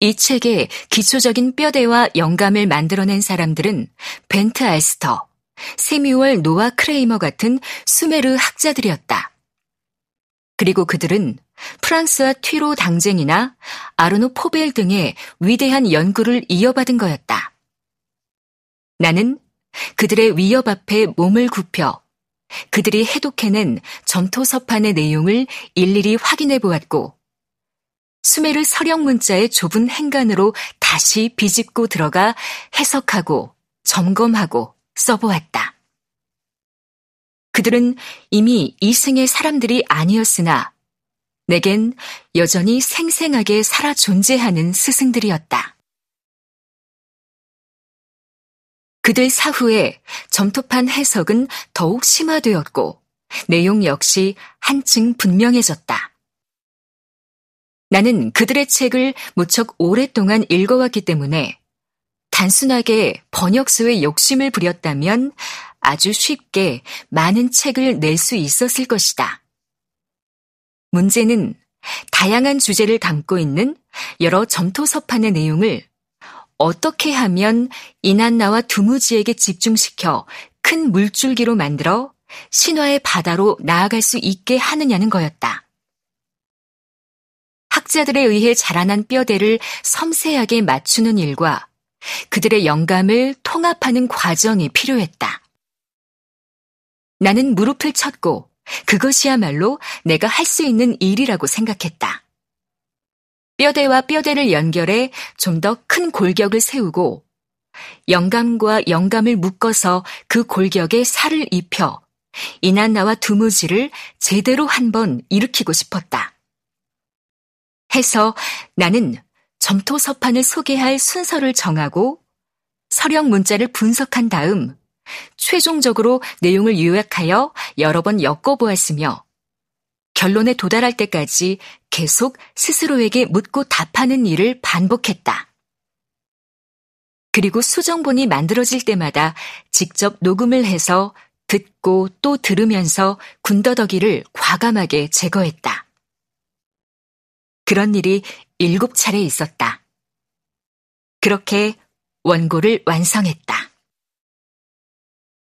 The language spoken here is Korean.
이 책의 기초적인 뼈대와 영감을 만들어낸 사람들은 벤트 알스터, 새뮤얼 노아 크레이머 같은 수메르 학자들이었다. 그리고 그들은 프랑수아 튀로 당쟁이나 아르노 포벨 등의 위대한 연구를 이어받은 거였다. 나는 그들의 위업 앞에 몸을 굽혀 그들이 해독해낸 점토 서판의 내용을 일일이 확인해 보았고 수메르 서령 문자의 좁은 행간으로 다시 비집고 들어가 해석하고 점검하고 써보았다. 그들은 이미 이승의 사람들이 아니었으나 내겐 여전히 생생하게 살아 존재하는 스승들이었다. 그들 사후에 점토판 해석은 더욱 심화되었고 내용 역시 한층 분명해졌다. 나는 그들의 책을 무척 오랫동안 읽어왔기 때문에 단순하게 번역수에 욕심을 부렸다면 아주 쉽게 많은 책을 낼 수 있었을 것이다. 문제는 다양한 주제를 담고 있는 여러 점토 서판의 내용을 어떻게 하면 이난나와 두무지에게 집중시켜 큰 물줄기로 만들어 신화의 바다로 나아갈 수 있게 하느냐는 거였다. 학자들에 의해 자라난 뼈대를 섬세하게 맞추는 일과 그들의 영감을 통합하는 과정이 필요했다. 나는 무릎을 쳤고 그것이야말로 내가 할 수 있는 일이라고 생각했다. 뼈대와 뼈대를 연결해 좀 더 큰 골격을 세우고 영감과 영감을 묶어서 그 골격에 살을 입혀 이난나와 두무지를 제대로 한번 일으키고 싶었다. 해서 나는 점토 서판을 소개할 순서를 정하고 서령 문자를 분석한 다음 최종적으로 내용을 요약하여 여러 번 엮어보았으며 결론에 도달할 때까지 계속 스스로에게 묻고 답하는 일을 반복했다. 그리고 수정본이 만들어질 때마다 직접 녹음을 해서 듣고 또 들으면서 군더더기를 과감하게 제거했다. 그런 일이 일곱 차례 있었다. 그렇게 원고를 완성했다.